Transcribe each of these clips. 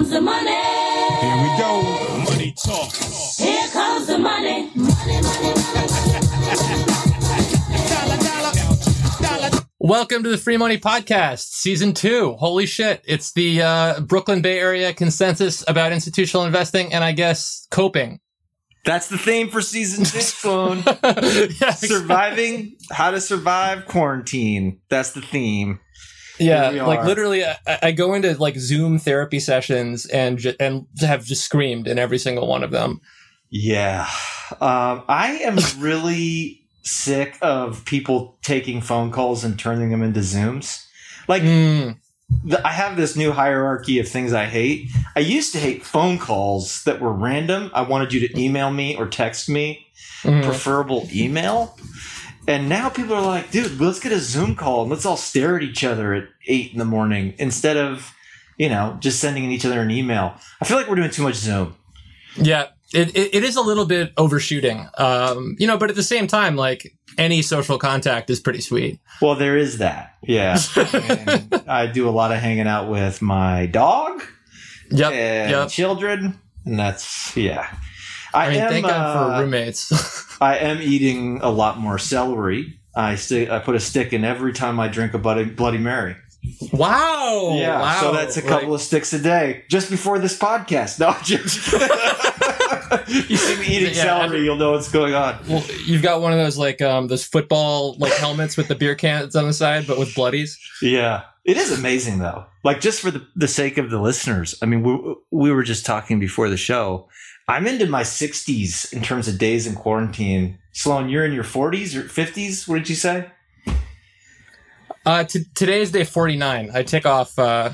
comes the money. Here we go. Money talk. Here comes the money. Money, money, money. Welcome to the Free Money Podcast, Season 2. Holy shit. It's the uh, Brooklyn Bay Area consensus about institutional investing and I guess coping. That's the theme for season six, phone. yeah, Surviving, how to survive quarantine. That's the theme. Yeah, like literally, I, I go into like Zoom therapy sessions and ju- and have just screamed in every single one of them. Yeah. Um, I am really sick of people taking phone calls and turning them into Zooms. Like, Mm, the, I have this new hierarchy of things I hate. I used to hate phone calls that were random. I wanted you to email me or text me, mhm. preferable email. And now people are like, dude, let's get a Zoom call and let's all stare at each other at eight in the morning instead of, you know, just sending each other an email. I feel like we're doing too much Zoom. Yeah, it, it, it is a little bit overshooting. Um, you know, but at the same time, like any social contact is pretty sweet. Well, there is that. Yeah. and I do a lot of hanging out with my dog Yep. and yep. children. And that's, yeah. I, I mean, am, thank God uh, for roommates. I am eating a lot more celery. I stick. I put a stick in every time I drink a Bloody, Bloody Mary. wow. yeah, Wow. so that's a couple of sticks a day just before this podcast. No, just you see me eating Yeah, celery, you'll know what's going on. Well, you've got one of those like um those football like helmets with the beer cans on the side, but with bloodies. Yeah, it is amazing though. Like just for the, the sake of the listeners. I mean, we we were just talking before the show. I'm into my 60s in terms of days in quarantine. Sloan, you're in your 40s or 50s. What did you say? Uh, t- today is day forty nine. I take off, uh,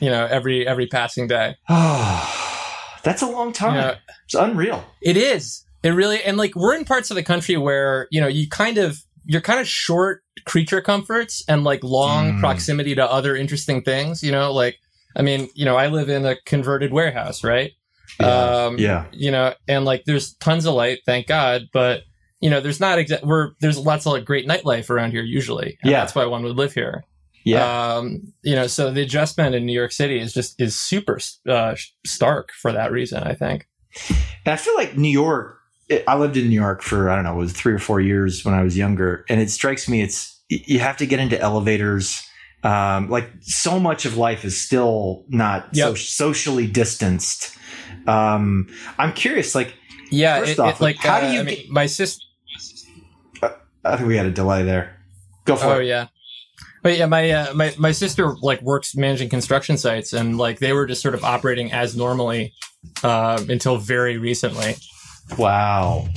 you know, every every passing day. That's a long time. Yeah. It's unreal. It is. It really and like we're in parts of the country where you know you kind of you're kind of short creature comforts and like long Mm. proximity to other interesting things. You know, like I mean, you know, I live in a converted warehouse, right? Um, yeah. you know, and like there's tons of light, thank God, but you know, there's not exa- we're there's lots of like, great nightlife around here usually. Yeah. that's why one would live here. Yeah. Um, you know, so the adjustment in New York City is just is super uh, stark for that reason. I think. And I feel like New York. I lived in New York for I don't know, it was three or four years when I was younger, and it strikes me it's you have to get into elevators. Um, like so much of life is still not so socially distanced. Um, I'm curious, like Yeah, First it, off, it, like how do uh, you I mean, get- my sister. I think we had a delay there. Go for Oh it. Oh yeah. But yeah, my uh, my my sister like works managing construction sites, and like they were just sort of operating as normally uh, until very recently. Wow.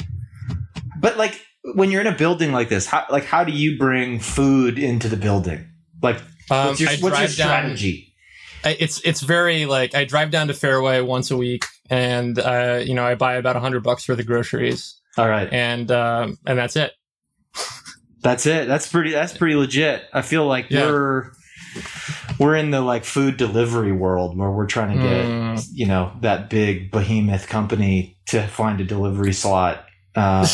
But like when you're in a building like this, how like how do you bring food into the building? Like Um, what's your, what's your drive down- strategy? It's it's very like I drive down to Fairway once a week, and uh, you know I buy about a hundred bucks for the groceries, All right. and um, and that's it. That's it. That's pretty. That's pretty legit. I feel like Yeah. we're we're in the like food delivery world where we're trying to get Mm. you know that big behemoth company to find a delivery slot. Um,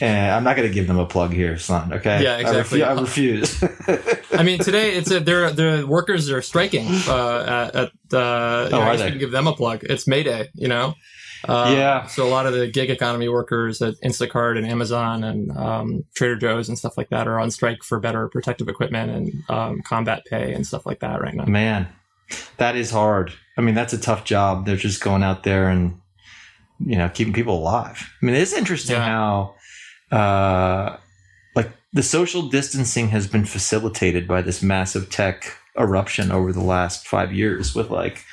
and I'm not going to give them a plug here, son. Okay. Yeah, exactly. I, refu- I refuse. I mean, today it's a they're the workers are striking uh, at, at uh, know, Oh, I are they? give them a plug. It's May Day, you know. Uh, Yeah. So a lot of the gig economy workers at Instacart and Amazon and um, Trader Joe's and stuff like that are on strike for better protective equipment and um, combat pay and stuff like that right now. Man, that is hard. I mean, that's a tough job. They're just going out there and you know keeping people alive. I mean, it's interesting Yeah. how uh, like the social distancing has been facilitated by this massive tech eruption over the last five years with like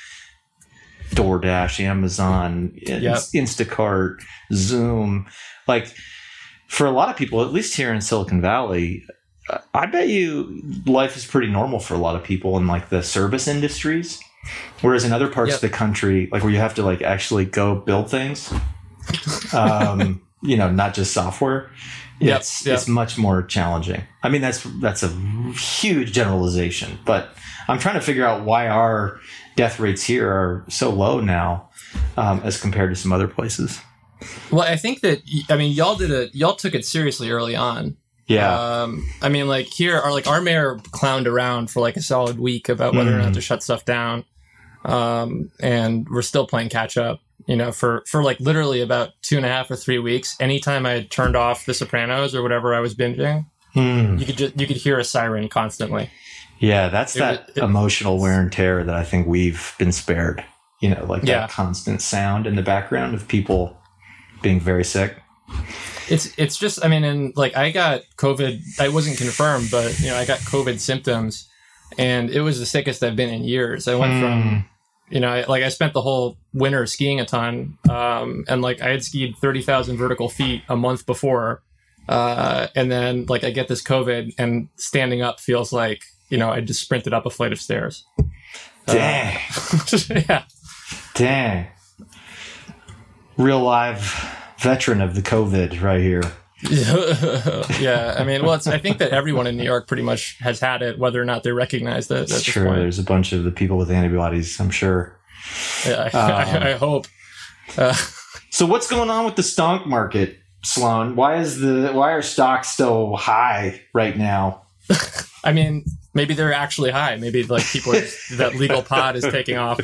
DoorDash, Amazon, Yep. Instacart, Zoom. Like for a lot of people, at least here in Silicon Valley, I bet you life is pretty normal for a lot of people in like the service industries. Whereas in other parts Yep. of the country, like where you have to like actually go build things, um, you know, not just software, Yep, it's yep. it's much more challenging. I mean, that's that's a huge generalization, but I'm trying to figure out why our death rates here are so low now um, as compared to some other places. Well, I think that I mean y'all did it. Y'all took it seriously early on. Yeah, Um, I mean, like here, our like our mayor clowned around for like a solid week about whether or not Mhm. to shut stuff down. Um, and we're still playing catch up. You know, for for like literally about two and a half or three weeks. Anytime I turned off The Sopranos or whatever I was binging, Hmm. you could just you could hear a siren constantly. Yeah, that's It that it- emotional wear and tear that I think we've been spared. You know, like Yeah. that constant sound in the background of people being very sick. It's it's just I mean, and like I got COVID. I wasn't confirmed, but you know, I got COVID symptoms, and it was the sickest I've been in years. I went Hmm. from you know, I, like I spent the whole winter skiing a ton, um, and like I had skied thirty thousand vertical feet a month before, uh, and then like I get this COVID, and standing up feels like you know I just sprinted up a flight of stairs. Uh, Dang, yeah, dang. Real live veteran of the COVID right here. yeah. I mean, well, it's, I think that everyone in New York pretty much has had it, whether or not they recognize it. this true. point. There's a bunch of the people with antibodies, I'm sure. Yeah, I, Um, I, I hope. Uh, So what's going on with the stock market, Sloan? Why is the why are stocks so high right now? I mean, maybe they're actually high. Maybe like people are, that legal pod is taking off.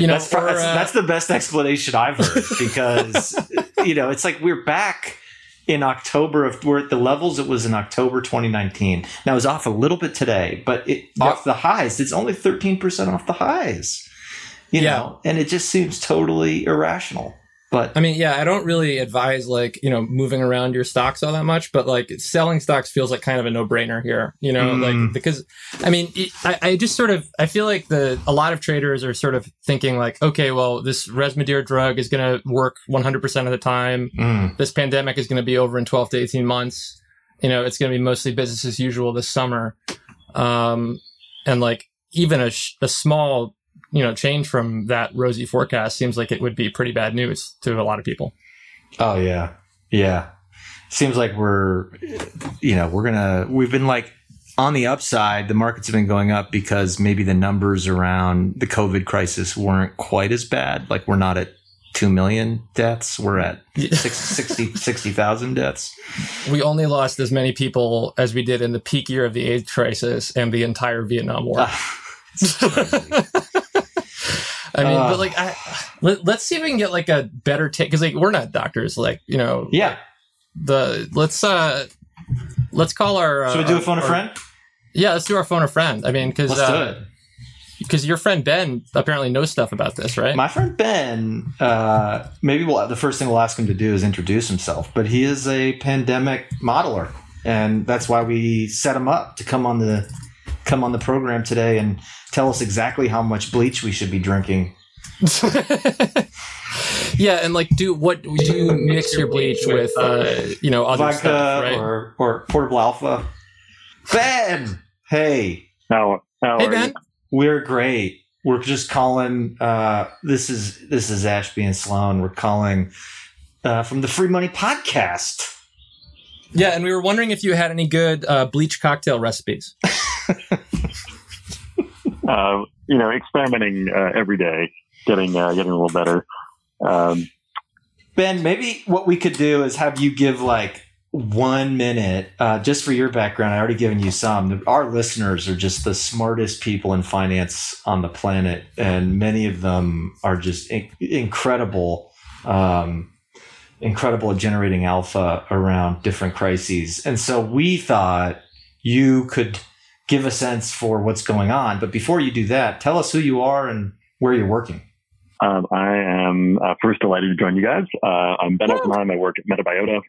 You know, that's, or, that's, uh, that's the best explanation I've heard because you know it's like we're back in October of we're at the levels it was in October 2019. Now it's off a little bit today, but it, Yep. off the highs, it's only 13 percent off the highs. You Yeah. know, and it just seems totally irrational. But I mean, yeah, I don't really advise like you know moving around your stocks all that much, but like selling stocks feels like kind of a no brainer here. You know, Mm. like because I mean, it, I, I just sort of I feel like the a lot of traders are sort of thinking like, okay, well, this Remdesivir drug is going to work 100 percent of the time. mm, this pandemic is going to be over in 12 to 18 months. You know, it's going to be mostly business as usual this summer. Um, and like even a, sh- a small, you know, change from that rosy forecast seems like it would be pretty bad news to a lot of people. oh yeah, yeah. Seems like we're, you know, we're gonna. We've been like on the upside. The markets have been going up because maybe the numbers around the COVID crisis weren't quite as bad. Like we're not at two million deaths. We're at six, 60 60,000 deaths. we only lost as many people as we did in the peak year of the AIDS crisis and the entire Vietnam War. Ah, I mean, Uh. but like, I, let, let's see if we can get like a better take because like we're not doctors, like you know, yeah. the let's uh let's call our uh, Should we do a phone a friend? yeah let's do our phone a friend i mean because Let's because your friend ben apparently knows stuff about this right My friend Ben, uh, maybe we'll, the first thing we'll ask him to do is introduce himself, but he is a pandemic modeler, and that's why we set him up to come on the come on the program today and tell us exactly how much bleach we should be drinking. yeah and like do what do you mix your bleach with uh you know other Vodka stuff right or or portable alpha. Ben, hey, How how hey are ben you? we're great. We're just calling. Uh, this is this is Ashby and Sloan. We're calling uh, from the Free Money Podcast. Yeah and we were wondering if you had any good uh bleach cocktail recipes Uh, you know, experimenting uh, every day, getting uh, getting a little better. Um, Ben, maybe what we could do is have you give like one minute, uh, just for your background. I already given you some. Our listeners are just the smartest people in finance on the planet, and many of them are just in- incredible, um, incredible at generating alpha around different crises. And so we thought you could give a sense for what's going on. But before you do that, tell us who you are and where you're working. um, I am uh, first delighted to join you guys. Uh, I'm Ben Oppenheim. I work at Metabiota.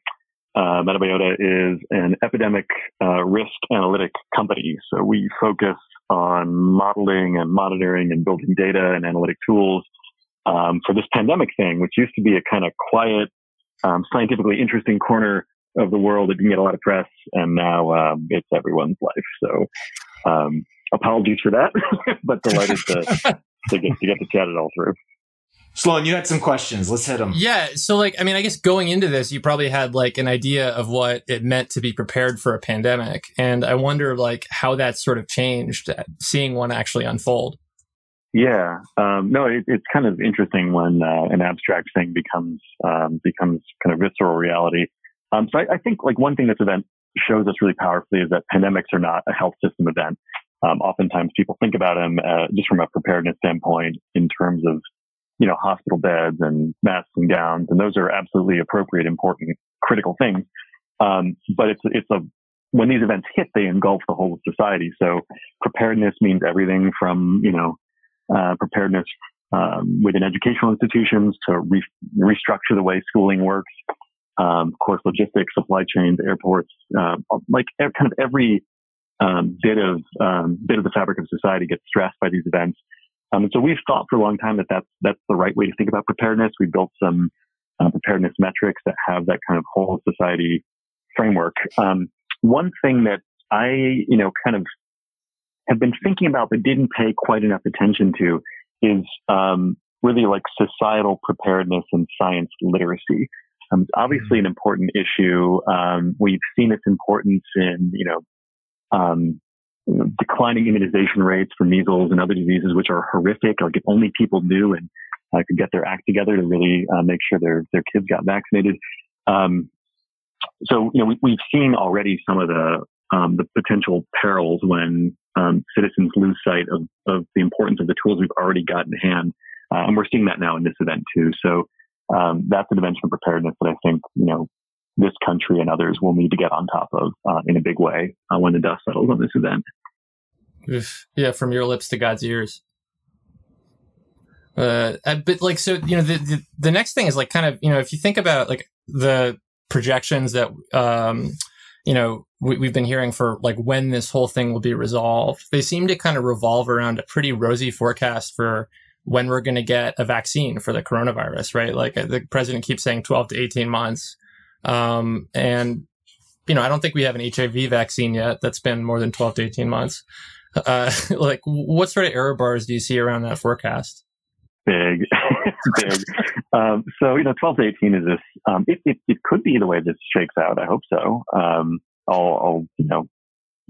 Uh, Metabiota is an epidemic uh, risk analytic company. So we focus on modeling and monitoring and building data and analytic tools um, for this pandemic thing, which used to be a kind of quiet, um, scientifically interesting corner of the world that didn't get a lot of press, and now um, it's everyone's life. So um, apologies for that, but delighted to, to get to get to chat it all through. Sloan, you had some questions. Let's hit them. yeah so like i mean i guess going into this you probably had like an idea of what it meant to be prepared for a pandemic and i wonder like how that sort of changed uh, seeing one actually unfold Yeah, um, no, it, it's kind of interesting when uh, an abstract thing becomes um, becomes kind of visceral reality. Um, so I, I think like one thing this event shows us really powerfully is that pandemics are not a health system event. Um, oftentimes people think about them uh, just from a preparedness standpoint in terms of, you know, hospital beds and masks and gowns, and those are absolutely appropriate, important, critical things. Um, but it's it's a when these events hit, they engulf the whole of society. So preparedness means everything from you know uh, preparedness um, within educational institutions to re- restructure the way schooling works. Um, of course, logistics, supply chains, airports, uh, like kind of every um, bit of um, bit of the fabric of society gets stressed by these events. Um, and so we've thought for a long time that that's that's the right way to think about preparedness. We built some uh, preparedness metrics that have that kind of whole society framework. Um, one thing that I, you know, kind of have been thinking about but didn't pay quite enough attention to is um, really like societal preparedness and science literacy. Um, it's obviously an important issue. Um, we've seen its importance in, you know, um, declining immunization rates for measles and other diseases, which are horrific. Like if only people knew and uh, could get their act together to really uh, make sure their their kids got vaccinated. Um, so you know we, have seen already some of the um, the potential perils when um, citizens lose sight of, of the importance of the tools we've already got in hand, uh, and we're seeing that now in this event too. So um, that's a dimension of preparedness that I think you know this country and others will need to get on top of uh, in a big way uh, when the dust settles on this event. Yeah, from your lips to God's ears. Uh, but like, so you know, the, the the next thing is like kind of you know, if you think about like the projections that um, you know we, we've been hearing for like when this whole thing will be resolved, they seem to kind of revolve around a pretty rosy forecast for when we're going to get a vaccine for the coronavirus, right? Like uh, the president keeps saying 12 to 18 months. Um, and, you know, I don't think we have an HIV vaccine yet that's been more than 12 to 18 months. Uh, like, what sort of error bars do you see around that forecast? Big, big. Um, so, you know, 12 to 18 is this, um, it, it, it, could be the way this shakes out. I hope so. Um, I'll, I'll, you know,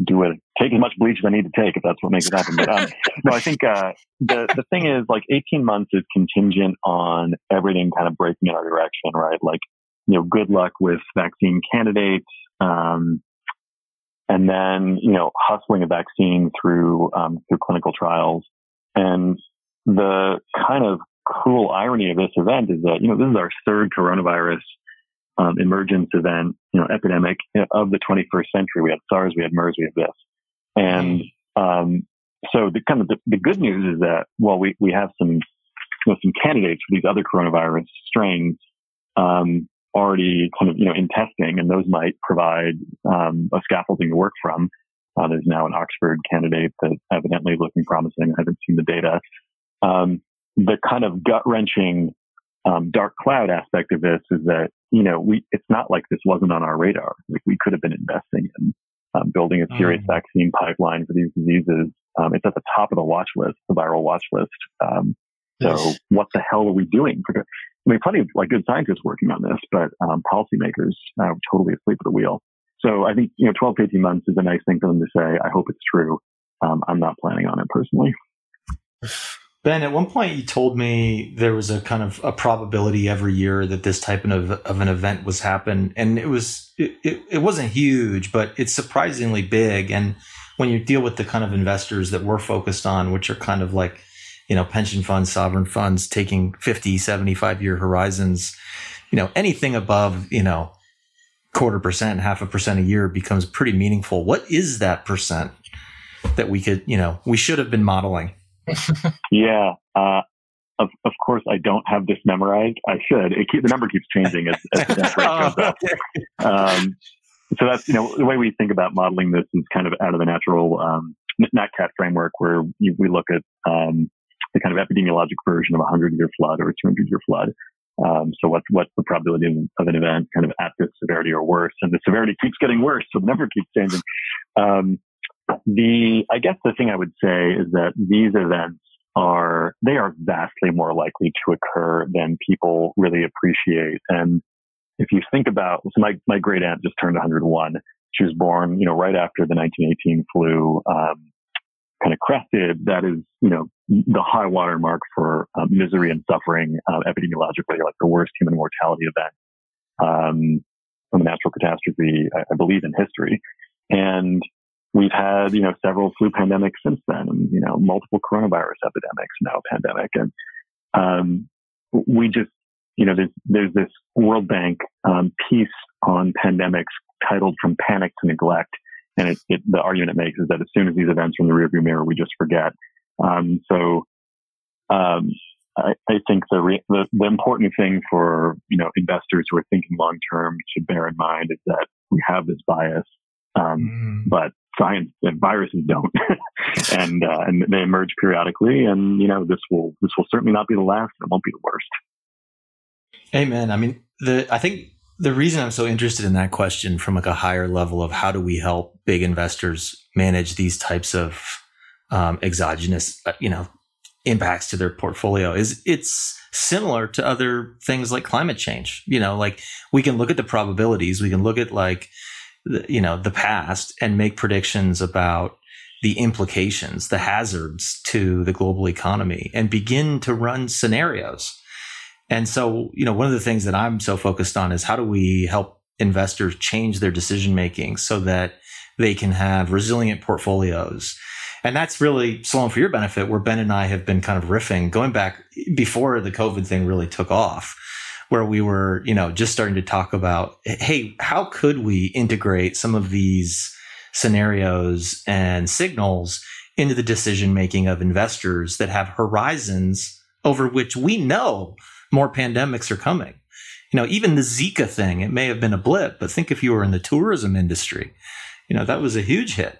do it, take as much bleach as I need to take if that's what makes it happen. But um, no, I think uh, the the thing is like 18 months is contingent on everything kind of breaking in our direction, right? Like you know, good luck with vaccine candidates, um, and then you know, hustling a vaccine through um, through clinical trials. And the kind of cruel irony of this event is that you know this is our third coronavirus um, emergence event, you know, epidemic of the 21st century. We had SARS, we had MERS, we had this. And um, so the kind of the, the, good news is that while we, we have some you know, some candidates for these other coronavirus strains um, already kind of you know in testing, and those might provide um, a scaffolding to work from. Uh, there's now an Oxford candidate that's evidently looking promising. I haven't seen the data. Um, the kind of gut wrenching um, dark cloud aspect of this is that you know we it's not like this wasn't on our radar. Like we could have been investing in um, building a serious mm. vaccine pipeline for these diseases. Um, it's at the top of the watch list, the viral watch list. Um, so yes. what the hell are we doing? I mean, plenty of like good scientists working on this, but um, policymakers uh, totally asleep at the wheel. So I think you know, 12 to 18 months is a nice thing for them to say. I hope it's true. Um, I'm not planning on it personally. Ben, at one point you told me there was a kind of a probability every year that this type of, of an event was happen, and it was it, it, it wasn't huge, but it's surprisingly big. And when you deal with the kind of investors that we're focused on, which are kind of like you know pension funds, sovereign funds taking 50, 75 year horizons, you know anything above you know quarter percent, half a percent a year becomes pretty meaningful. What is that percent that we could you know we should have been modeling? yeah. Uh, of, of course, I don't have this memorized. I should. It keep, the number keeps changing as, as the death rate goes up. Um, so that's you know the way we think about modeling this is kind of out of the natural um, NatCat framework, where you, we look at um, the kind of epidemiologic version of a hundred year flood or a two hundred year flood. Um, so what's what's the probability of, of, an event kind of at this severity or worse? And the severity keeps getting worse, so the number keeps changing. Um, the, I guess the thing I would say is that these events are, they are vastly more likely to occur than people really appreciate. And if you think about, so my, my great aunt just turned 101. She was born, you know, right after the 1918 flu, um, kind of crested. That is, you know, the high water mark for uh, misery and suffering, uh, epidemiologically, like the worst human mortality event, um, from a natural catastrophe, I, I believe in history. And we've had, you know, several flu pandemics since then and, you know, multiple coronavirus epidemics, and now a pandemic. And, um, we just, you know, there's, there's this World Bank, um, piece on pandemics titled From Panic to Neglect. And it, it, the argument it makes is that as soon as these events are in the rearview mirror, we just forget. Um, so, um, I, I think the, re- the, the important thing for you know investors who are thinking long term should bear in mind is that we have this bias, um, Mm. but science and viruses don't, and uh, and they emerge periodically, and you know this will this will certainly not be the last, it won't be the worst. Amen. I mean, the I think the reason I'm so interested in that question from like a higher level of how do we help big investors manage these types of um, exogenous, uh, you know, impacts to their portfolio is it's similar to other things like climate change. You know, like we can look at the probabilities, we can look at like the, you know the past and make predictions about the implications, the hazards to the global economy, and begin to run scenarios. And so, you know, one of the things that I'm so focused on is how do we help investors change their decision making so that they can have resilient portfolios. And that's really, Sloan, for your benefit, where Ben and I have been kind of riffing going back before the COVID thing really took off, where we were, you know, just starting to talk about, hey, how could we integrate some of these scenarios and signals into the decision making of investors that have horizons over which we know more pandemics are coming. You know, even the Zika thing, it may have been a blip, but think if you were in the tourism industry, you know, that was a huge hit.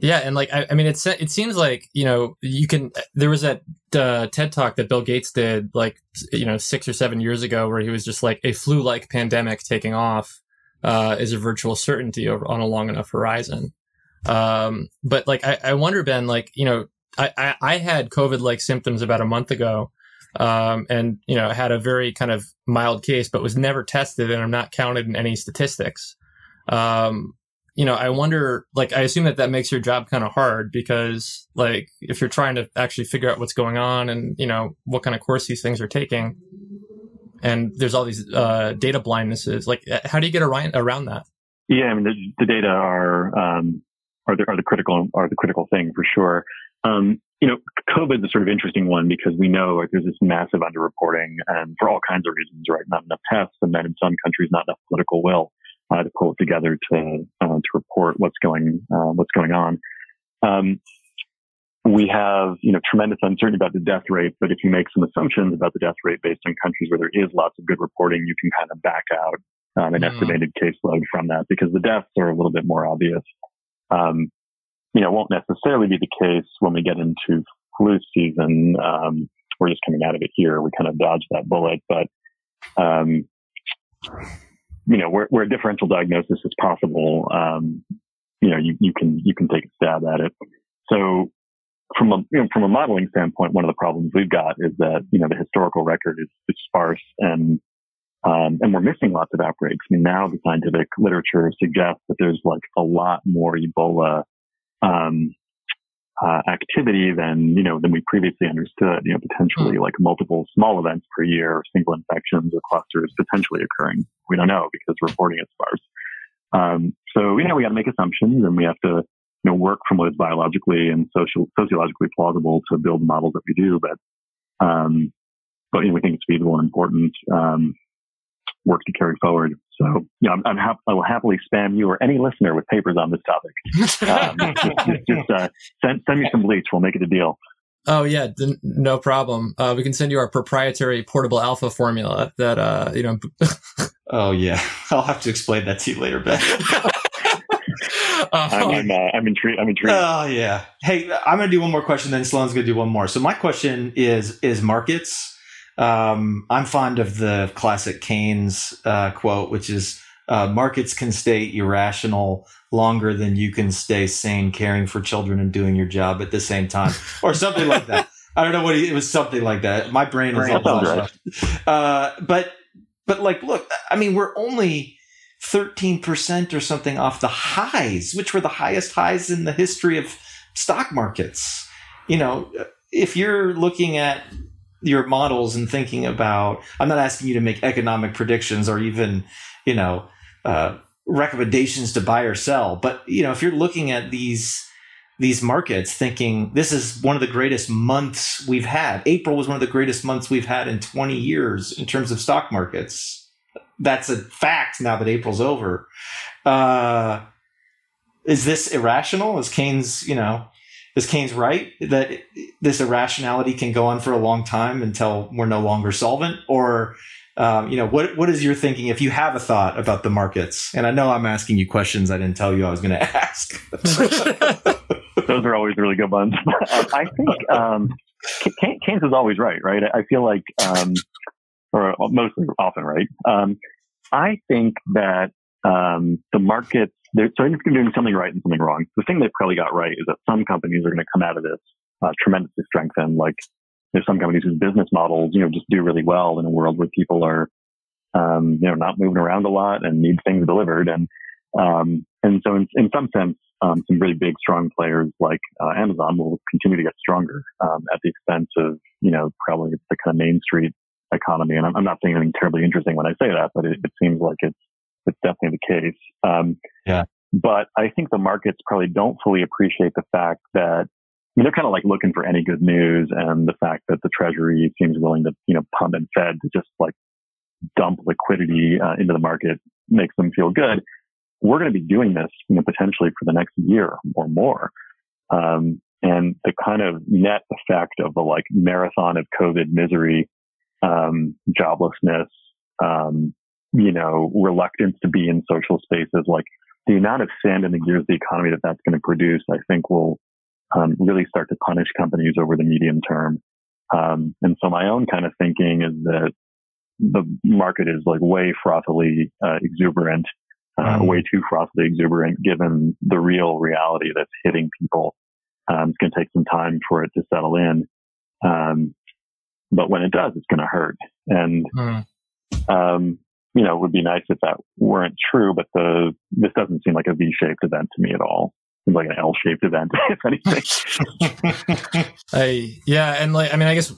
Yeah, and like I, I mean, it's it seems like you know you can. There was that uh, TED talk that Bill Gates did like you know six or seven years ago, where he was just like a flu-like pandemic taking off uh, is a virtual certainty over on a long enough horizon. Um, but like I, I wonder, Ben, like you know, I, I, I had COVID-like symptoms about a month ago, um, and you know had a very kind of mild case, but was never tested, and I'm not counted in any statistics. Um, you know, I wonder, like, I assume that that makes your job kind of hard because, like, if you're trying to actually figure out what's going on and, you know, what kind of course these things are taking, and there's all these uh, data blindnesses, like, how do you get around, around that? Yeah, I mean, the, the data are, um, are the, are the critical, are the critical thing for sure. Um, you know, COVID is a sort of interesting one because we know like there's this massive underreporting and for all kinds of reasons, right? Not enough tests and then in some countries not enough political will uh, to pull it together to uh, to report what's going uh, what's going on. Um, we have you know tremendous uncertainty about the death rate, but if you make some assumptions about the death rate based on countries where there is lots of good reporting, you can kind of back out um, an Mhm. estimated caseload from that because the deaths are a little bit more obvious. Um, you know, it won't necessarily be the case when we get into flu season. Um, we're just coming out of it here. We kind of dodged that bullet, but um, you know, where, where a differential diagnosis is possible, um, you know, you, you can you can take a stab at it. So, from a you know, from a modeling standpoint, one of the problems we've got is that you know the historical record is, is sparse and um, and we're missing lots of outbreaks. I mean, now the scientific literature suggests that there's like a lot more Ebola um, uh, activity than you know than we previously understood. You know, potentially like multiple small events per year, single infections or clusters potentially occurring. We don't know because reporting is sparse. Um, so you know we got to make assumptions and we have to you know work from what is biologically and social sociologically plausible to build the models that we do. But um, but you know, we think it's feasible and important um, work to carry forward. So yeah, I'm, I'm hap- I will happily spam you or any listener with papers on this topic. Um, just just uh, send send me some bleach. We'll make it a deal. Oh yeah, d- no problem. Uh, we can send you our proprietary portable alpha formula that uh, you know. Oh yeah, I'll have to explain that to you later, Ben. uh, I'm I'm, uh, I'm intrigued. I'm intrigued. Oh yeah. Hey, I'm gonna do one more question, then Sloan's gonna do one more. So my question is is markets. Um, I'm fond of the classic Keynes uh, quote, which is uh, markets can stay irrational longer than you can stay sane, caring for children and doing your job at the same time, or something like that. I don't know what he, it was. Something like that. My brain is all. Uh, but but like, look, I mean, we're only. 13% or something off the highs, which were the highest highs in the history of stock markets. You know, if you're looking at your models and thinking about, I'm not asking you to make economic predictions or even, you know, uh, recommendations to buy or sell. But you know, if you're looking at these these markets thinking this is one of the greatest months we've had. April was one of the greatest months we've had in 20 years in terms of stock markets. That's a fact now that April's over. Uh, is this irrational? Is Keynes, you know, is Keynes right that this irrationality can go on for a long time until we're no longer solvent? Or, um, you know, what what is your thinking if you have a thought about the markets? And I know I'm asking you questions I didn't tell you I was going to ask. Those are always really good ones. I think um, Keynes is always right, right? I feel like, um, or mostly often right. Um, I think that um, the markets, they're, so they're doing something right and something wrong. The thing they've probably got right is that some companies are going to come out of this uh, tremendously strengthened. Like there's some companies whose business models, you know, just do really well in a world where people are, um, you know, not moving around a lot and need things delivered. And, um, and so in, in some sense, um, some really big, strong players like uh, Amazon will continue to get stronger um, at the expense of, you know, probably the kind of Main Street economy. And I'm, I'm, not saying anything terribly interesting when I say that, but it, it seems like it's it's definitely the case. Um, yeah. But I think the markets probably don't fully appreciate the fact that I mean, they're kind of like looking for any good news, and the fact that the Treasury seems willing to, you know, pump and Fed to just like dump liquidity uh, into the market makes them feel good we're going to be doing this, you know, potentially for the next year or more. Um, and the kind of net effect of the like marathon of COVID misery, um, joblessness, um, you know, reluctance to be in social spaces, like the amount of sand in the gears of the economy that that's going to produce, I think will um, really start to punish companies over the medium term. Um, and so my own kind of thinking is that the market is like way frothily uh, exuberant uh, way too frothily exuberant given the real reality that's hitting people. Um, it's going to take some time for it to settle in. Um, but when it does, it's going to hurt. And, mm. um, you know, it would be nice if that weren't true, but the, this doesn't seem like a V-shaped event to me at all It's like an L-shaped event, if anything. I yeah, and like I mean, I guess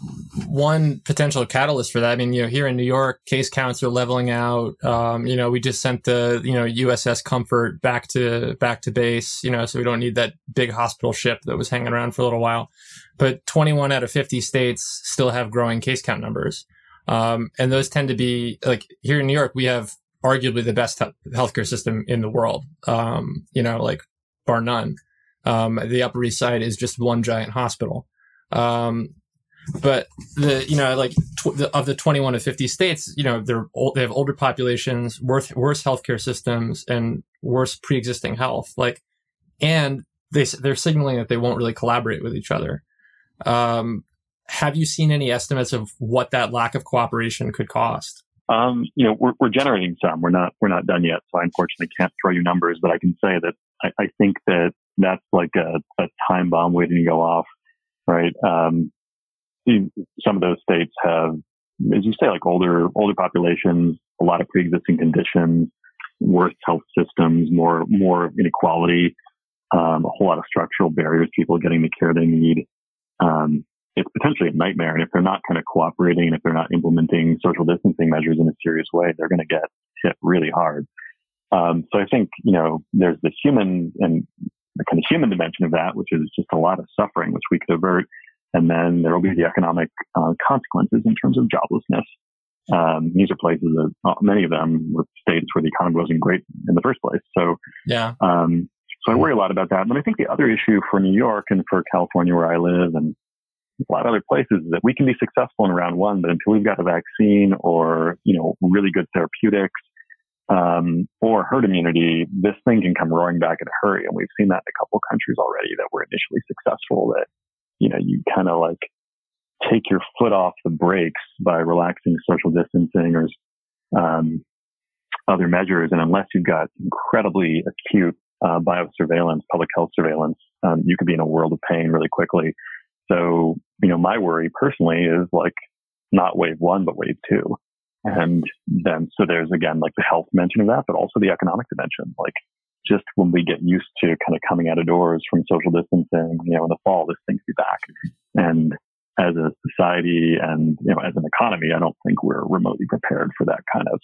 one potential catalyst for that. I mean, you know, here in New York, case counts are leveling out. Um, you know, we just sent the you know USS Comfort back to back to base. You know, so we don't need that big hospital ship that was hanging around for a little while. But 21 out of 50 states still have growing case count numbers. Um, and those tend to be like here in New York, we have arguably the best healthcare system in the world. Um, you know, like bar none. Um, the Upper East Side is just one giant hospital. Um, but the you know like tw- the, of the 21 to 50 states, you know they're old, they have older populations, worse worse healthcare systems, and worse pre-existing health. Like, and they they're signaling that they won't really collaborate with each other. Um, have you seen any estimates of what that lack of cooperation could cost? Um, you know, we're, we're generating some. We're not we're not done yet, so I unfortunately can't throw you numbers. But I can say that I, I think that that's like a, a, time bomb waiting to go off, right? Um, some of those states have, as you say, like older older populations, a lot of pre-existing conditions, worse health systems, more more inequality, um, a whole lot of structural barriers, people getting the care they need. Um, it's potentially a nightmare. And if they're not kind of cooperating and if they're not implementing social distancing measures in a serious way, they're going to get hit really hard. Um, so I think, you know, there's the human and the kind of human dimension of that, which is just a lot of suffering, which we could avert. And then there will be the economic uh, consequences in terms of joblessness. Um, these are places that uh, many of them were states where the economy wasn't great in the first place. So, yeah. Um, so I worry a lot about that. But I think the other issue for New York and for California, where I live, and a lot of other places is that we can be successful in round one, but until we've got a vaccine or, you know, really good therapeutics, um, or herd immunity, this thing can come roaring back in a hurry. And we've seen that in a couple of countries already that were initially successful that, you know, you kind of like take your foot off the brakes by relaxing social distancing or, um, other measures. And unless you've got incredibly acute, uh, biosurveillance, public health surveillance, um, you could be in a world of pain really quickly. So, you know, my worry personally is like not wave one, but wave two. And then, so there's again, like the health dimension of that, but also the economic dimension. Like just when we get used to kind of coming out of doors from social distancing, you know, in the fall, this thing's be back. And as a society and, you know, as an economy, I don't think we're remotely prepared for that kind of,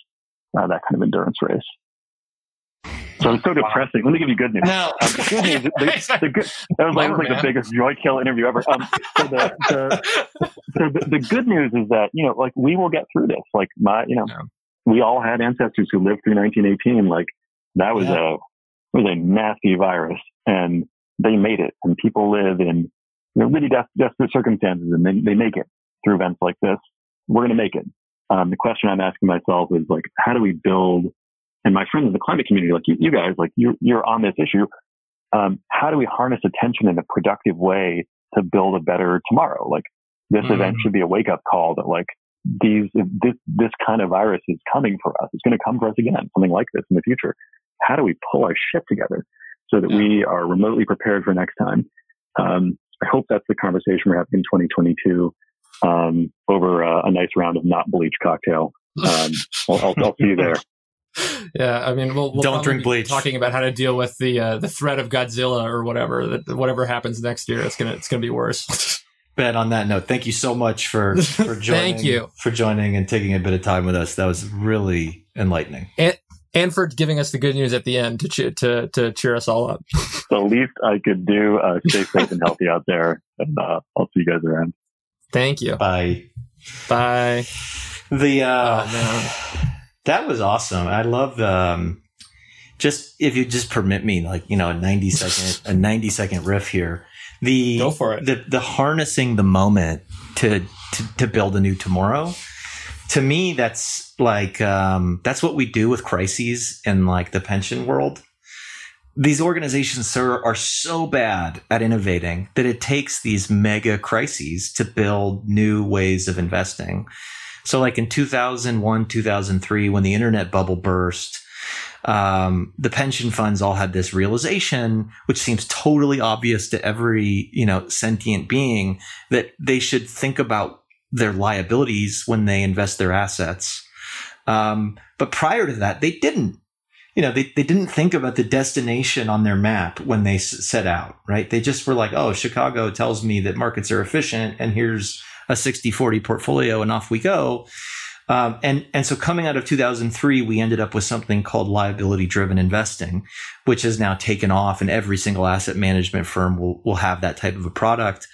uh, that kind of endurance race. So it's so depressing. Let me give you good news. No. Um, the good news, the, the good, that was, like, Bummer, like the biggest joy kill interview ever. Um, so the, the, so the, the good news is that you know, like we will get through this. Like my, you know, Yeah. we all had ancestors who lived through 1918. Like that was Yeah. a was a nasty virus, and they made it. And people live in you know, really des- desperate circumstances, and they they make it through events like this. We're going to make it. Um, the question I'm asking myself is like, how do we build? And my friends in the climate community, like you, you guys, like you, you're on this issue. Um, how do we harness attention in a productive way to build a better tomorrow? Like this Mm. event should be a wake up call that like these, this, this kind of virus is coming for us. It's going to come for us again, something like this in the future. How do we pull our shit together so that we are remotely prepared for next time? Um, I hope that's the conversation we're having in 2022 um, over uh, a nice round of not bleach cocktail. Um, I'll, I'll, I'll see you there. Yeah, I mean, we'll, we'll Don't drink bleach. Talking about how to deal with the uh, the threat of Godzilla or whatever that whatever happens next year, it's gonna it's gonna be worse. Ben, on that note, thank you so much for for joining. Thank you. for joining and taking a bit of time with us. That was really enlightening. and for giving us the good news at the end to cheer, to to cheer us all up. The least I could do, uh, stay safe and healthy out there. And uh, I'll see you guys around. Thank you. Bye. Bye. The uh, Oh, man. That was awesome. I love um, just if you just permit me, like you know, a ninety second a ninety second riff here. The Go for it. the the harnessing the moment to to, to build a new tomorrow. To me, that's like um, that's what we do with crises in like the pension world. These organizations, sir, are so bad at innovating that it takes these mega crises to build new ways of investing. So, like in 2001, 2003, when the internet bubble burst, um, the pension funds all had this realization, which seems totally obvious to every you know sentient being, that they should think about their liabilities when they invest their assets. Um, but prior to that, they didn't. You know, they, they didn't think about the destination on their map when they set out, right? They just were like, oh, Chicago tells me that markets are efficient, and here's a 60 40 portfolio, and off we go. Um, and and so coming out of 2003, we ended up with something called liability driven investing, which has now taken off, and every single asset management firm will will have that type of a product.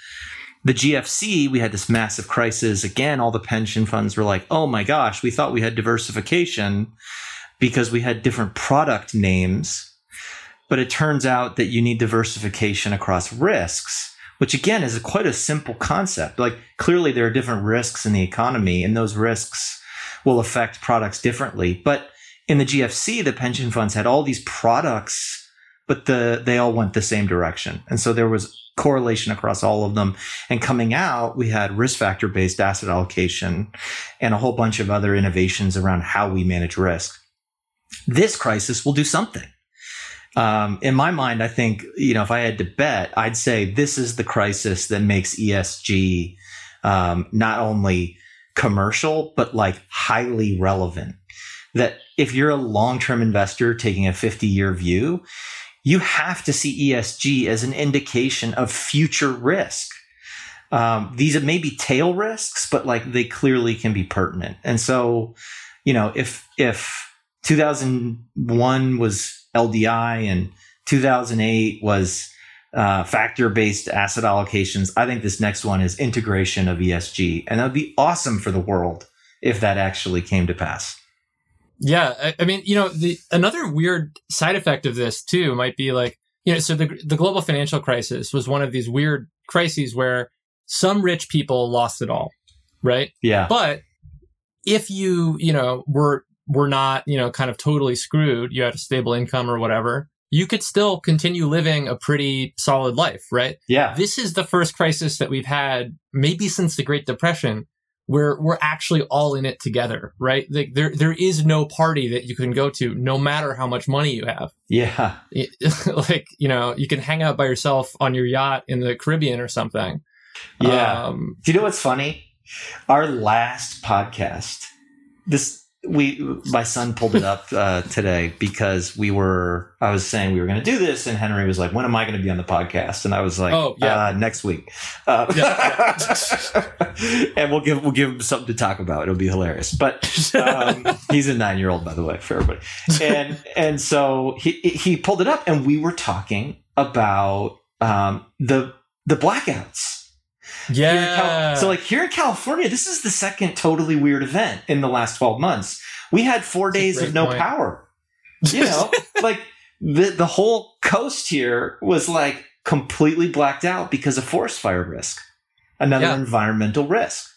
The GFC, we had this massive crisis. Again, all the pension funds were like, "Oh my gosh, we thought we had diversification because we had different product names, but it turns out that you need diversification across risks." Which again is quite a simple concept. Like clearly there are different risks in the economy, and those risks will affect products differently. But in the GFC, the pension funds had all these products, but the they all went the same direction. And so there was correlation across all of them. And coming out, we had risk factor based asset allocation and a whole bunch of other innovations around how we manage risk. This crisis will do something. Um, in my mind, I think, you know, if I had to bet, I'd say this is the crisis that makes ESG um, not only commercial, but like highly relevant. That if you're a long term investor taking a 50 year view, you have to see ESG as an indication of future risk. Um, these may be tail risks, but like they clearly can be pertinent. And so, you know, if, if 2001 was LDI and 2008 was uh, factor based asset allocations. I think this next one is integration of ESG. And that would be awesome for the world if that actually came to pass. Yeah, I, I mean, you know, the another weird side effect of this too might be like, you know, so the the global financial crisis was one of these weird crises where some rich people lost it all, right? Yeah. But if you, you know, were were not, you know, kind of totally screwed, you had a stable income or whatever, you could still continue living a pretty solid life, right? Yeah. This is the first crisis that we've had maybe since the Great Depression where we're actually all in it together, right? Like there there is no party that you can go to no matter how much money you have. Yeah. Like, you know, you can hang out by yourself on your yacht in the Caribbean or something. Yeah. Um, Do you know what's funny? Our last podcast, this we my son pulled it up uh, today because we were I was saying we were going to do this and Henry was like when am I going to be on the podcast? And I was like Oh, yeah. uh, next week. Uh, and we'll give we'll give him something to talk about. It'll be hilarious. But um, he's a nine year old by the way for everybody. And and so he he pulled it up and we were talking about um, the the blackouts in Cal- yeah. so like here in California, this is the second totally weird event in the last 12 months. We had four That's days of no point. power. You know, like the the whole coast here was like completely blacked out because of forest fire risk, another Yeah. environmental risk.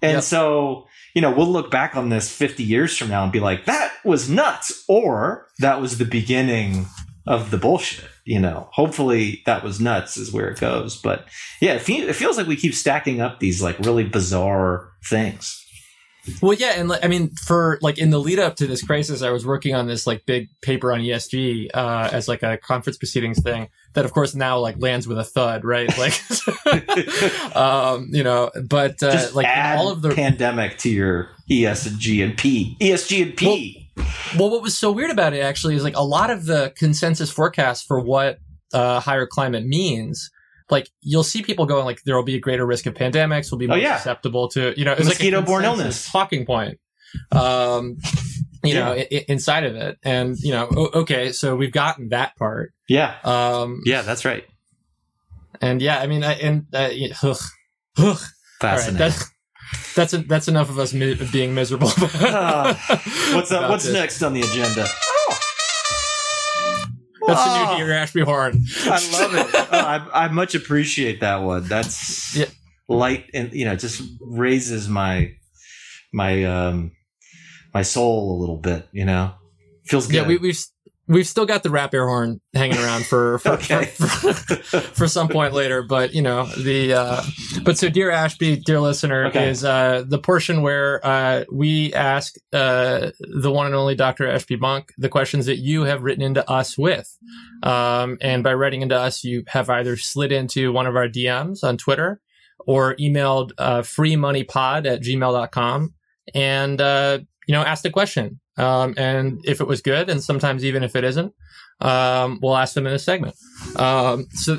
And Yep. so, you know, we'll look back on this 50 years from now and be like, that was nuts, or that was the beginning of the bullshit. You know, hopefully that was nuts is where it goes. But yeah, it, fe- it feels like we keep stacking up these like really bizarre things. Well, yeah, and like, I mean, for like in the lead up to this crisis, I was working on this like big paper on ESG uh, as like a conference proceedings thing. That of course now like lands with a thud, right? Like, um, you know, but uh, Just like all of the pandemic to your ESG and P. ESG and P. Well, what was so weird about it actually is like a lot of the consensus forecasts for what uh, higher climate means. Like you'll see people going like there will be a greater risk of pandemics, we'll be more Oh, yeah. susceptible to you know it's Mosquito-borne illness. talking point. Um, you know, Yeah. i- i- inside of it, and you know, o- okay, so we've gotten that part. Yeah. Um, Yeah, that's right. and yeah, I mean, I, and uh, ugh, ugh. Right, Fascinating. That's that's that's enough of us mi- being miserable. Ah, what's up? What's this. next on the agenda? Oh. That's the Ah, new Dear Ashby horn. I love it. Oh, I, I much appreciate that one. That's Yeah. light and you know just raises my my um my soul a little bit. You know, feels good. Yeah, we, we've we've still got the rap air horn hanging around for for, Okay. for, for, for some point later. But you know the uh, but so dear Ashby, dear listener, Okay. is uh, the portion where uh, we ask uh, the one and only Dr. Ashby Monk the questions that you have written into us with. Um, and by writing into us, you have either slid into one of our DMs on Twitter or emailed uh, freemoneypod at gmail.com and uh, you know asked a question um, and if it was good, and sometimes even if it isn't, um, we'll ask them in a segment. Um, so,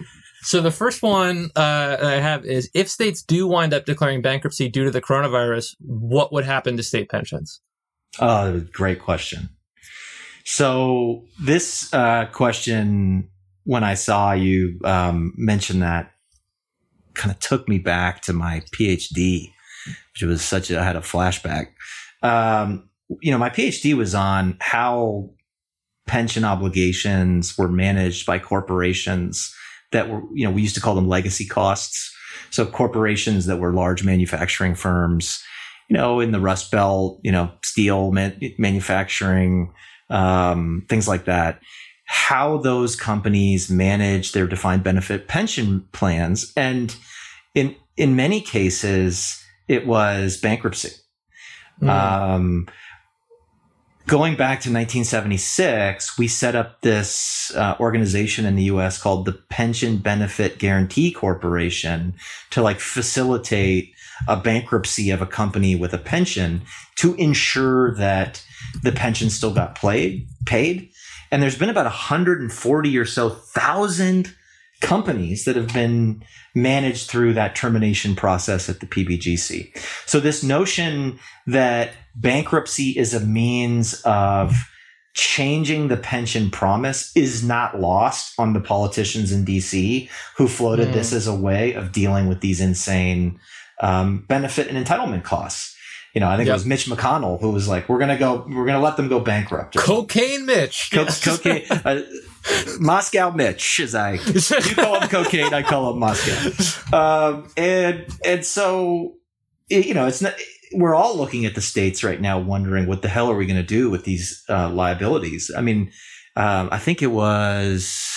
so the first one uh, I have is: if states do wind up declaring bankruptcy due to the coronavirus, what would happen to state pensions? Oh, great question. So this uh, question, when I saw you um, mention that, kind of took me back to my PhD, which was such a I had a flashback. You know, my PhD was on how pension obligations were managed by corporations that were, you know, we used to call them legacy costs. So corporations that were large manufacturing firms, you know, in the Rust Belt, you know, steel man- manufacturing, um, things like that. How those companies manage their defined benefit pension plans, and in in many cases, it was bankruptcy. Hmm. Um, going back to 1976, we set up this uh, organization in the U.S. called the Pension Benefit Guaranty Corporation to like facilitate a bankruptcy of a company with a pension to ensure that the pension still got played, paid. And there's been about 140 or so thousand companies that have been managed through that termination process at the PBGC. So this notion that bankruptcy is a means of changing the pension promise is not lost on the politicians in DC who floated Mm. this as a way of dealing with these insane um, benefit and entitlement costs. You know, I think Yep. it was Mitch McConnell who was like, "We're gonna go, we're gonna let them go bankrupt." Cocaine Mitch. Co- cocaine, uh, Moscow Mitch, as I you call him cocaine, I call him Moscow. Um, and and so it- you know, it's not. We're all looking at the states right now, wondering what the hell are we going to do with these uh, liabilities. I mean, um, I think it was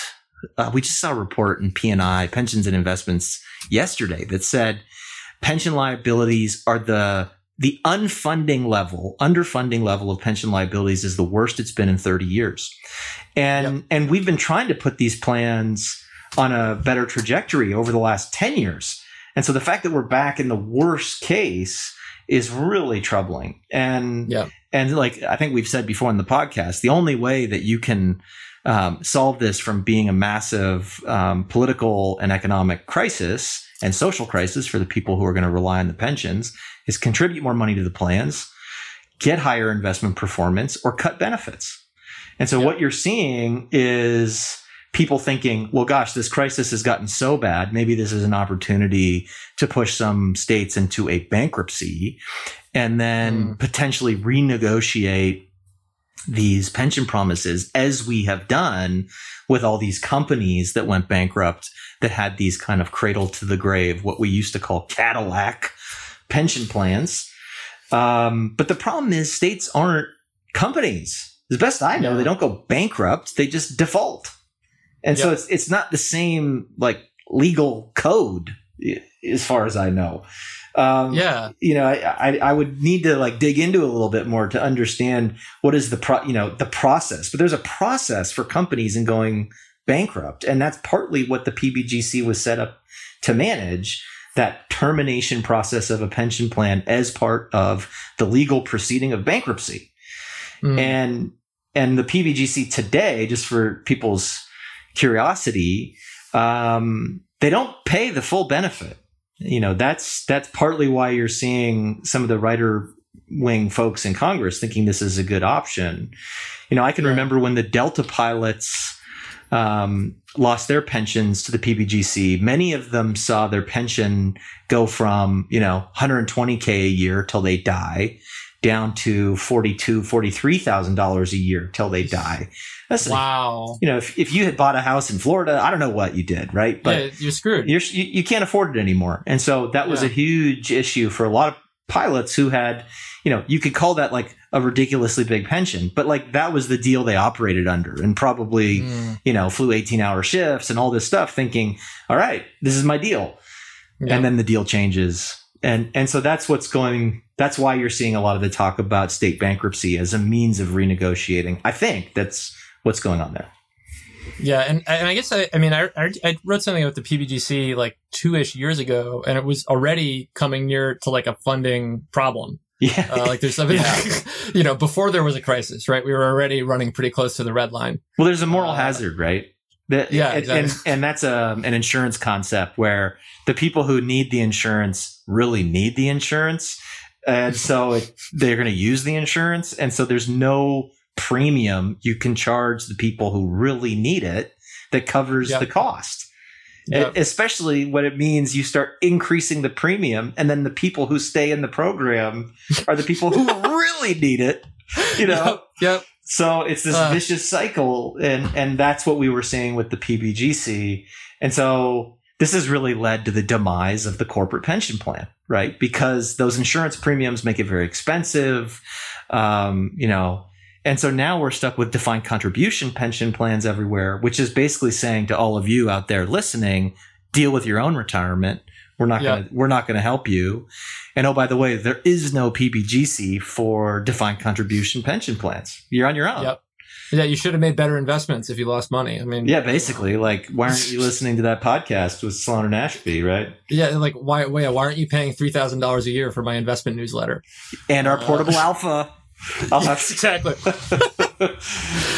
uh, we just saw a report in P&I Pensions and Investments yesterday that said pension liabilities are the the unfunding level, underfunding level of pension liabilities is the worst it's been in 30 years. And and we've been trying to put these plans on a better trajectory over the last 10 years. And so the fact that we're back in the worst case is really troubling. And Yeah. and like I think we've said before in the podcast, the only way that you can um, solve this from being a massive um, political and economic crisis and social crisis for the people who are going to rely on the pensions is contribute more money to the plans, get higher investment performance, or cut benefits. And so Yeah. what you're seeing is people thinking, well, gosh, this crisis has gotten so bad. Maybe this is an opportunity to push some states into a bankruptcy and then Mm. potentially renegotiate these pension promises as we have done with all these companies that went bankrupt that had these kind of cradle to the grave, what we used to call Cadillac pension plans. Um, but the problem is states aren't companies. As best I know, they don't go bankrupt; they just default. And so it's it's not the same like legal code, as far as I know. Um, Yeah. you know, I, I I would need to like dig into a little bit more to understand what is the pro you know the process. But there's a process for companies in going bankrupt, and that's partly what the PBGC was set up to manage. That termination process of a pension plan as part of the legal proceeding of bankruptcy Mm. and and the PBGC today, just for people's curiosity, um, they don't pay the full benefit. You know, that's that's partly why you're seeing some of the writer wing folks in Congress thinking this is a good option. You know, I can Yeah. remember when the Delta pilots um, lost their pensions to the PBGC. Many of them saw their pension go from you know 120k a year till they die down to 42 43000 dollars a year till they die that's wow. you know if, if you had bought a house in florida i don't know what you did right but yeah, you're screwed. you're, you, you can't afford it anymore and so that was Yeah. a huge issue for a lot of pilots who had you know you could call that like a ridiculously big pension but like that was the deal they operated under and probably Mm. you know flew 18 hour shifts and all this stuff thinking all right this is my deal Yeah. and then the deal changes and and so that's what's going that's why you're seeing a lot of the talk about state bankruptcy as a means of renegotiating i think that's what's going on there Yeah, and, and I guess I, I mean I, I wrote something about the PBGC like two ish years ago, and it was already coming near to like a funding problem. yeah Uh, like there's something, you know, before there was a crisis, right? We were already running pretty close to the red line. well there's a moral uh, hazard right that, Yeah, and, exactly. and, and that's a, an insurance concept where the people who need the insurance really need the insurance and so it, they're going to use the insurance and so there's no premium you can charge the people who really need it that covers Yep. the cost Yep. Especially when it means you start increasing the premium and then the people who stay in the program are the people who really need it you know Yep. yep. so it's this Uh. vicious cycle and and that's what we were seeing with the PBGC and so this has really led to the demise of the corporate pension plan right? Because those insurance premiums make it very expensive um, you know and so now we're stuck with defined contribution pension plans everywhere which is basically saying to all of you out there listening deal with your own retirement. We're not going to we're not going to help you. And oh by the way there is no PBGC for defined contribution pension plans. You're on your own. Yep. Yeah, you should have made better investments if you lost money. I mean, yeah basically like why aren't you listening to that podcast with Sloan and Ashby right yeah, like why? Why, why aren't you paying three thousand dollars a year for my investment newsletter? and our Uh, portable alpha I'll Yes, exactly.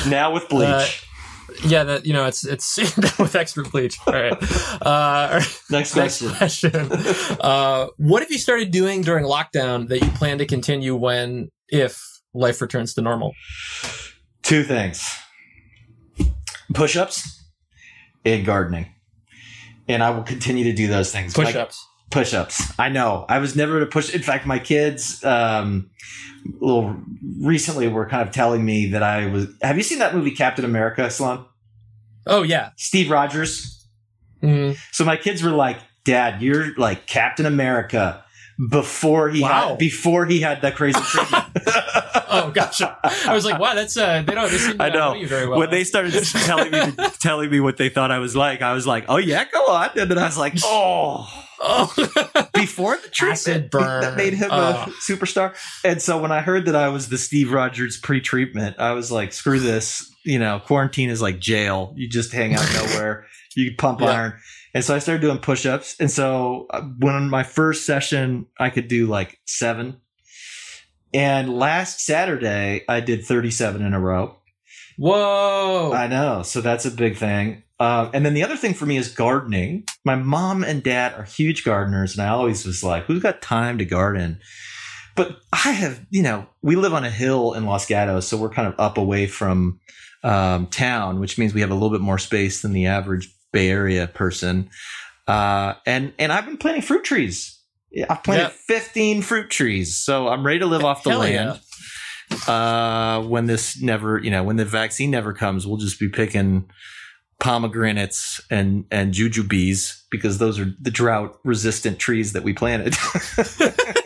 now with bleach Uh, Yeah, that you know, it's it's with extra bleach. All right. Uh, next next question question. Uh, what have you started doing during lockdown that you plan to continue when, if life returns to normal? Two things push ups and gardening. And I will continue to do those things. Push ups. Push ups. I know. I was never to push. In fact, my kids, um, a little recently were kind of telling me that I was. Have you seen that movie Captain America, Sloan? Oh yeah. Steve Rogers. Mhm. So my kids were like, "Dad, you're like Captain America." Before he Wow. had before he had that crazy treatment. Oh gotcha. I was like, wow, that's uh, they don't. They seem to I not know. you very well. when they started telling me telling me what they thought I was like, I was like, "Oh yeah, go on." And then I was like, "Oh." oh. Before the treatment burn. that made him Oh. a superstar, and so when I heard that I was the Steve Rogers pre-treatment, I was like, "Screw this!" You know, quarantine is like jail. You just hang out nowhere. You pump Yeah. iron, And so I started doing push ups. And so uh, when my first session, I could do like seven. And last Saturday, I did 37 in a row. Whoa! I know. So that's a big thing. Uh, and then the other thing for me is gardening. My mom and dad are huge gardeners, and I always was like, who's got time to garden? But I have, you know, we live on a hill in Los Gatos, so we're kind of up away from um, town, which means we have a little bit more space than the average Bay Area person. Uh, and and I've been planting fruit trees. I've planted Yeah. 15 fruit trees, so I'm ready to live off the Hell land uh, when this never, you know, when the vaccine never comes, we'll just be picking pomegranates and and jujubes because those are the drought resistant trees that we planted.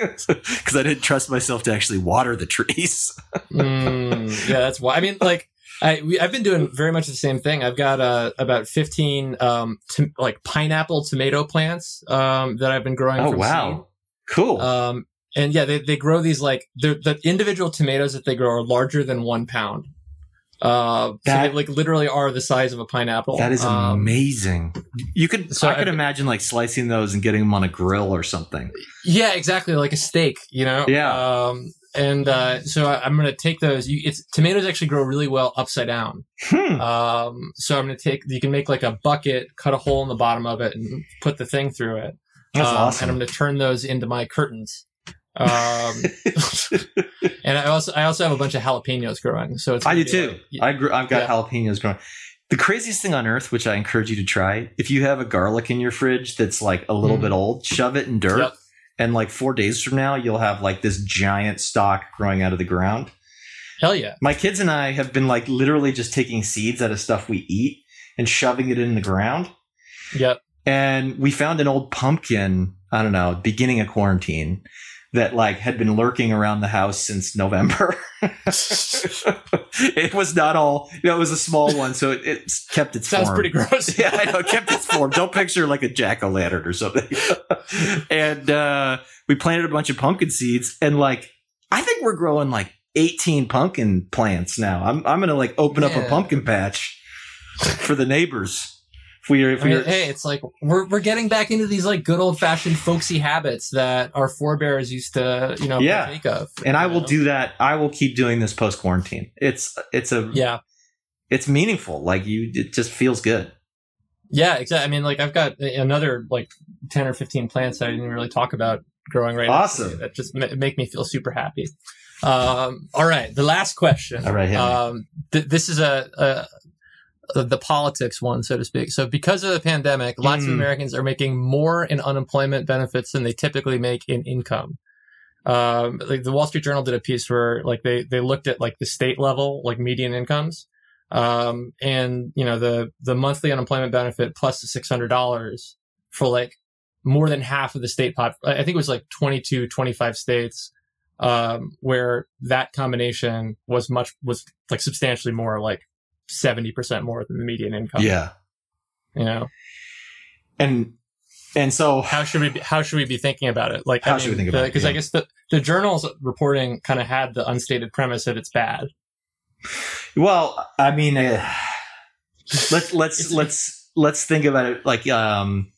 Because I didn't trust myself to actually water the trees. Mm, yeah, that's why. I mean, like, I we, I've been doing very much the same thing. I've got uh, about fifteen um, to, like pineapple tomato plants um, that I've been growing. Oh wow, cool. Um, and yeah, they they grow these like the individual tomatoes that they grow are larger than one pound. Uh, so That- they like literally are the size of a pineapple. that is Um, amazing. You could, so I could I- imagine like slicing those and getting them on a grill or something. Yeah, exactly, like a steak, you know. Yeah. Um, and uh, so I'm gonna take those. You, it's tomatoes actually grow really well upside down. Hmm. Um, so I'm gonna take. You can make like a bucket, cut a hole in the bottom of it, and put the thing through it. That's Um, awesome. And I'm gonna turn those into my curtains. Um, and I also I also have a bunch of jalapenos growing. So it's I do too. like- I grew, I've got Yeah. jalapenos growing. The craziest thing on earth, which I encourage you to try, if you have a garlic in your fridge that's like a little Mhm. bit old, shove it in dirt, Yep. And like four days from now, you'll have like this giant stalk growing out of the ground. hell yeah. My kids and I have been like literally just taking seeds out of stuff we eat and shoving it in the ground. Yep. And we found an old pumpkin, I don't know, beginning of quarantine that like had been lurking around the house since November. it was not all, you know, it was a small one, so it, it kept its form. Sounds form. pretty gross. yeah, I know, it kept its form. Don't picture like a jack o' lantern or something. and uh, we planted a bunch of pumpkin seeds, and like, I think we're growing like 18 pumpkin plants now. I'm, I'm going to like open up a pumpkin patch for the neighbors. If we are, if I we mean, are, hey, it's like we're we're getting back into these like good old fashioned folksy habits that our forebears used to, you know, Yeah. partake of. and I you will do that. I will keep doing this post quarantine. It's, it's a, Yeah, it's meaningful. Like you, it just feels good. yeah, exactly. I mean, like I've got another like ten or fifteen plants that I didn't really talk about growing right Awesome. now. That just ma- make me feel super happy. Um, all right, the last question. All right. Um, th- this is a, a the politics one, so to speak. So, because of the pandemic, lots of Mm. Americans are making more in unemployment benefits than they typically make in income. Um, like the Wall Street Journal did a piece where, like, they they looked at like the state level, like median incomes, um, and you know the the monthly unemployment benefit plus the six hundred dollars for like more than half of the state pop. I think it was like 22, 25 states um, where that combination was much was like substantially more, like seventy percent more than the median income. yeah. you know And, and so how should we be, how should we be thinking about it? Like How should we think about it? Because I guess the the journal's reporting kind of had the unstated premise that it's bad. Well, I mean, uh, let's let's let's let's think about it. Like, um,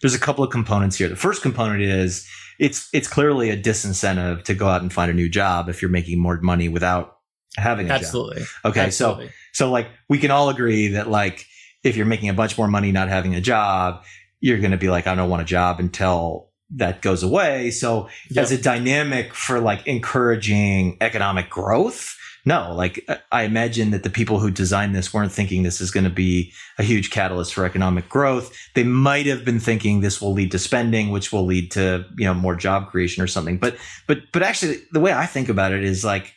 there's a couple of components here. The first component is it's it's clearly a disincentive to go out and find a new job if you're making more money without having a job. Absolutely. Okay, Absolutely. so so like we can all agree that like if you're making a bunch more money not having a job, you're going to be like, I don't want a job until that goes away. So Yep. as a dynamic for like encouraging economic growth. No, like I- I imagine that the people who designed this weren't thinking this is going to be a huge catalyst for economic growth. They might have been thinking this will lead to spending, which will lead to, you know, more job creation or something. But but but actually the way I think about it is like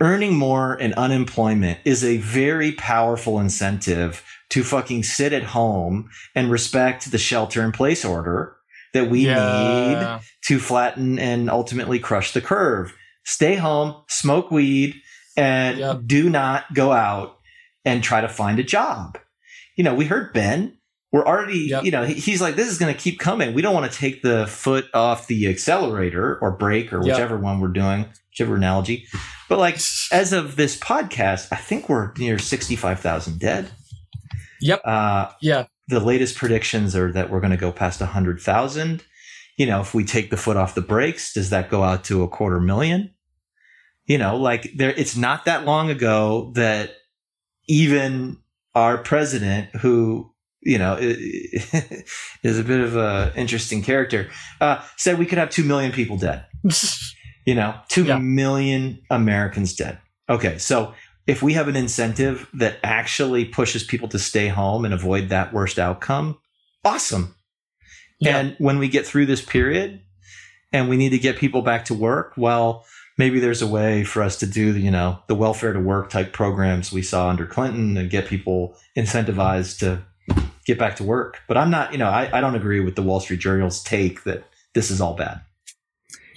earning more and unemployment is a very powerful incentive to fucking sit at home and respect the shelter in place order that we need to flatten and ultimately crush the curve. Stay home, smoke weed, and Yep. do not go out and try to find a job. You know, we heard Ben. We're already, Yep. you know, he's like, this is going to keep coming. We don't want to take the foot off the accelerator or brake or Yep. whichever one we're doing, whichever analogy. But like, as of this podcast, I think we're near 65,000 dead. Yep. Uh, Yeah. the latest predictions are that we're going to go past 100,000. You know, if we take the foot off the brakes, does that go out to a quarter million? You know, like there, it's not that long ago that even our president, who, you know, is a bit of a interesting character, uh, said we could have 2 million people dead. You know, two million Yeah. Americans dead. Okay, so if we have an incentive that actually pushes people to stay home and avoid that worst outcome, awesome. Yeah. And when we get through this period and we need to get people back to work, well, maybe there's a way for us to do the, you know, the welfare to work type programs we saw under Clinton and get people incentivized to get back to work. But I'm not, you know, I, I don't agree with the Wall Street Journal's take that this is all bad.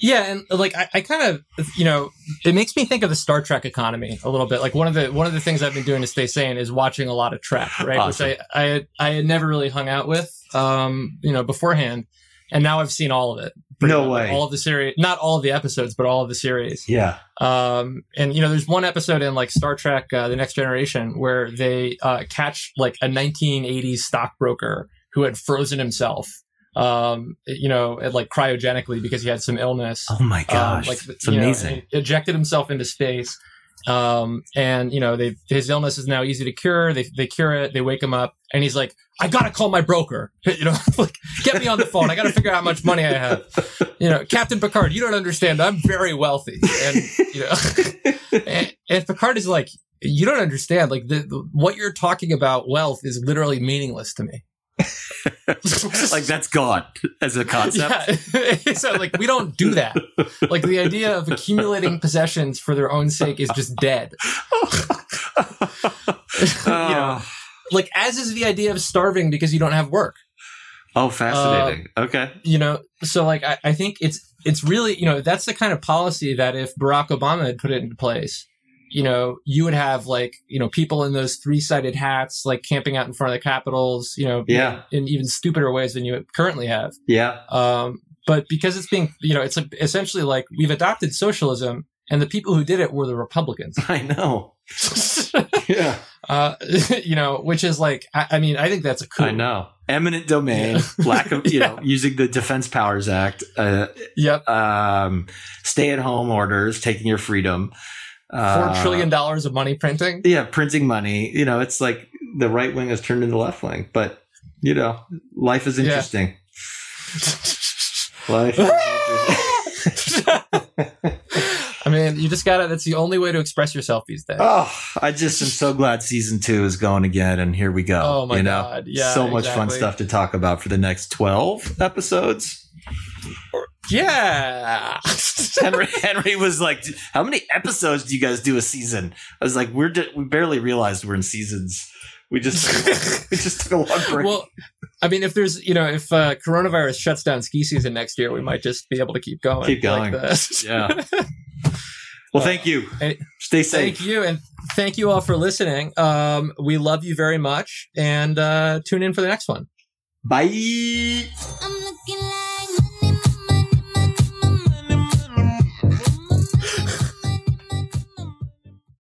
Yeah, and like I, I kind of, you know, it makes me think of the Star Trek economy a little bit. Like one of the one of the things I've been doing to stay sane is watching a lot of Trek, right? Awesome. Which I I had, I had never really hung out with, um, you know, beforehand, and now I've seen all of it. No much. way. all of the series, not all of the episodes, but all of the series. Yeah. Um, and you know, there's one episode in like Star Trek: uh, The Next Generation where they uh, catch like a 1980s stockbroker who had frozen himself, um, you know, like cryogenically because he had some illness. Oh my gosh. Um, like it's you know, amazing. ejected himself into space. Um, and you know, they his illness is now easy to cure. They they cure it. They wake him up, and he's like, "I gotta call my broker. You know, like get me on the phone. I gotta figure out how much money I have. You know, Captain Picard, you don't understand. I'm very wealthy, and you know, and, and Picard is like, you don't understand. Like the, the what you're talking about wealth is literally meaningless to me. like that's gone as a concept. Yeah. so like we don't do that. Like the idea of accumulating possessions for their own sake is just dead. you know, ah. like as is the idea of starving because you don't have work. oh, fascinating. Uh, okay. You know, so like I, I think it's it's really you know that's the kind of policy that if Barack Obama had put it into place, you know, you would have like you know people in those three sided hats like camping out in front of the capitals, you know, Yeah. in even stupider ways than you currently have. Yeah. Um, but because it's being, you know, it's a, essentially like we've adopted socialism, and the people who did it were the Republicans. I know. Yeah. uh, you know, which is like, I, I mean, I think that's a coup. I know. Eminent domain, lack of, you know, using the Defense Powers Act, uh, Yep, um, stay at home orders, taking your freedom. Four Uh, trillion dollars of money printing. Yeah, printing money. You know, it's like the right wing has turned into left wing, but, you know, life is Yeah. interesting. Life is interesting. I mean, you just gotta. That's the only way to express yourself these days. Oh, I just am so glad season two is going again, and here we go. Oh my you know? God. Yeah, so much fun stuff to talk about for the next twelve episodes. Yeah. Henry Henry was like, "How many episodes do you guys do a season?" I was like, "We're di- we barely realized we're in seasons. We just we just took a long break." well, I mean, if there's, you know, if uh, coronavirus shuts down ski season next year, we might just be able to keep going. Keep going. Like this. yeah. Well, thank you. Hey, Stay safe. Thank you, and thank you all for listening. Um, we love you very much, and uh, tune in for the next one. Bye. I'm looking